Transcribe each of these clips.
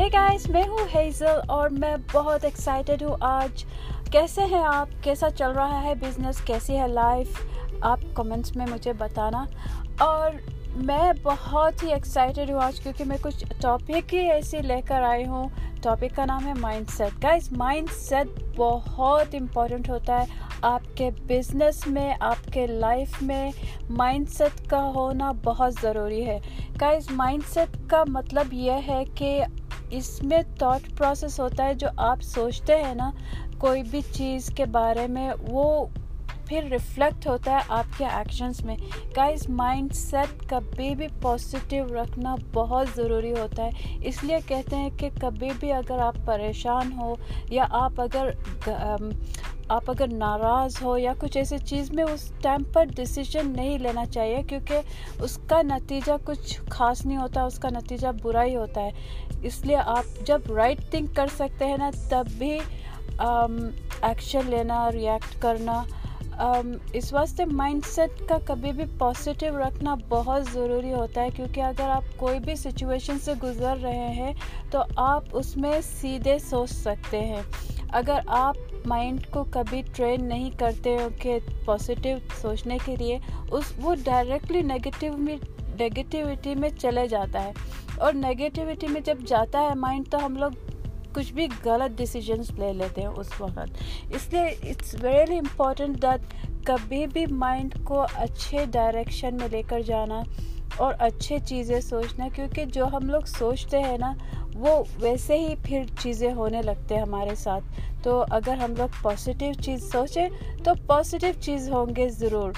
ہے گائز میں ہوں ہیزل اور میں بہت ایکسائٹیڈ ہوں آج. کیسے ہیں آپ؟ کیسا چل رہا ہے بزنس کیسی ہے لائف آپ کمنٹس میں مجھے بتانا. اور میں بہت ہی ایکسائٹیڈ ہوں آج کیونکہ میں کچھ ٹاپک ہی ایسی لے کر آئی ہوں. ٹاپک کا نام ہے mindset guys mindset بہت امپورٹنٹ ہوتا ہے آپ کے بزنس میں، آپ کے لائف میں. مائنڈ سیٹ کا ہونا بہت ضروری ہے. گائز مائنڈ سیٹ کا مطلب یہ ہے کہ اس میں تھاٹ پروسیس ہوتا ہے جو آپ سوچتے ہیں نا، کوئی بھی چیز کے بارے میں، وہ پھر ریفلیکٹ ہوتا ہے آپ کے ایکشنس میں۔ گائز مائنڈ سیٹ کبھی بھی پازیٹیو رکھنا بہت ضروری ہوتا ہے۔ اس لیے کہتے ہیں کہ کبھی بھی اگر آپ پریشان ہو یا آپ اگر آپ اگر ناراض ہو یا کچھ ایسی چیز میں اس ٹائم پر ڈسیزن نہیں لینا چاہیے کیونکہ اس کا نتیجہ کچھ خاص نہیں ہوتا، اس کا نتیجہ برا ہی ہوتا ہے۔ اس لیے آپ جب رائٹ تھنک کر سکتے ہیں نا، تب بھی ایکشن لینا ریئیکٹ کرنا۔ اس واسطے مائنڈ سیٹ کا کبھی بھی پازیٹیو رکھنا بہت ضروری ہوتا ہے کیونکہ اگر آپ کوئی بھی سچویشن سے گزر رہے ہیں تو آپ اس میں سیدھے سوچ سکتے ہیں۔ اگر آپ مائنڈ کو کبھی ٹرین نہیں کرتے ہو کہ پازیٹیو سوچنے کے لیے اس وہ ڈائریکٹلی نگیٹیو میں نگیٹیوٹی میں چلے جاتا ہے اور نگیٹیوٹی میں جب جاتا ہے مائنڈ تو ہم لوگ کچھ بھی غلط ڈیسیجنس لے لیتے ہیں اس وقت اس لیے اٹس ویری امپورٹنٹ دیٹ کبھی بھی مائنڈ کو اچھے ڈائریکشن میں لے کر جانا اور اچھے چیزیں سوچنا، کیونکہ جو ہم لوگ سوچتے ہیں نا، وہ ویسے ہی پھر چیزیں ہونے لگتے ہیں ہمارے ساتھ۔ تو اگر ہم لوگ پازیٹیو چیز سوچیں تو پازیٹیو چیز ہوں گے ضرور۔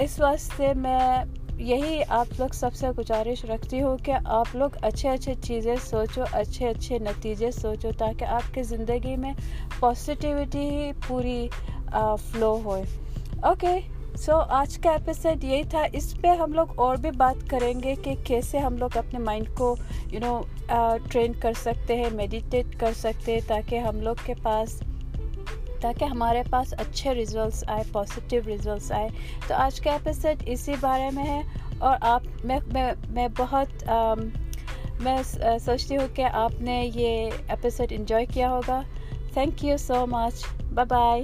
اس واسطے میں یہی آپ لوگ سب سے گزارش رکھتی ہوں کہ آپ لوگ اچھے اچھے چیزیں سوچو، اچھے اچھے نتیجے سوچو، تاکہ آپ کی زندگی میں پازیٹیوٹی ہی پوری فلو ہوئے۔ اوکے سو آج کا ایپیسوڈ یہی تھا، اس پہ ہم لوگ اور بھی بات کریں گے کہ کیسے ہم لوگ اپنے مائنڈ کو یو نو ٹرین کر سکتے ہیں میڈیٹیٹ کر سکتے ہیں، تاکہ ہم لوگ کے پاس، تاکہ ہمارے پاس اچھے ریزلٹس آئے پازیٹیو ریزلٹس آئے۔ تو آج کا ایپیسوڈ اسی بارے میں ہے۔ اور آپ، میں میں میں بہت میں سوچتی ہوں کہ آپ نے یہ ایپیسوڈ انجوائے کیا ہوگا۔ Thank you so much bye bye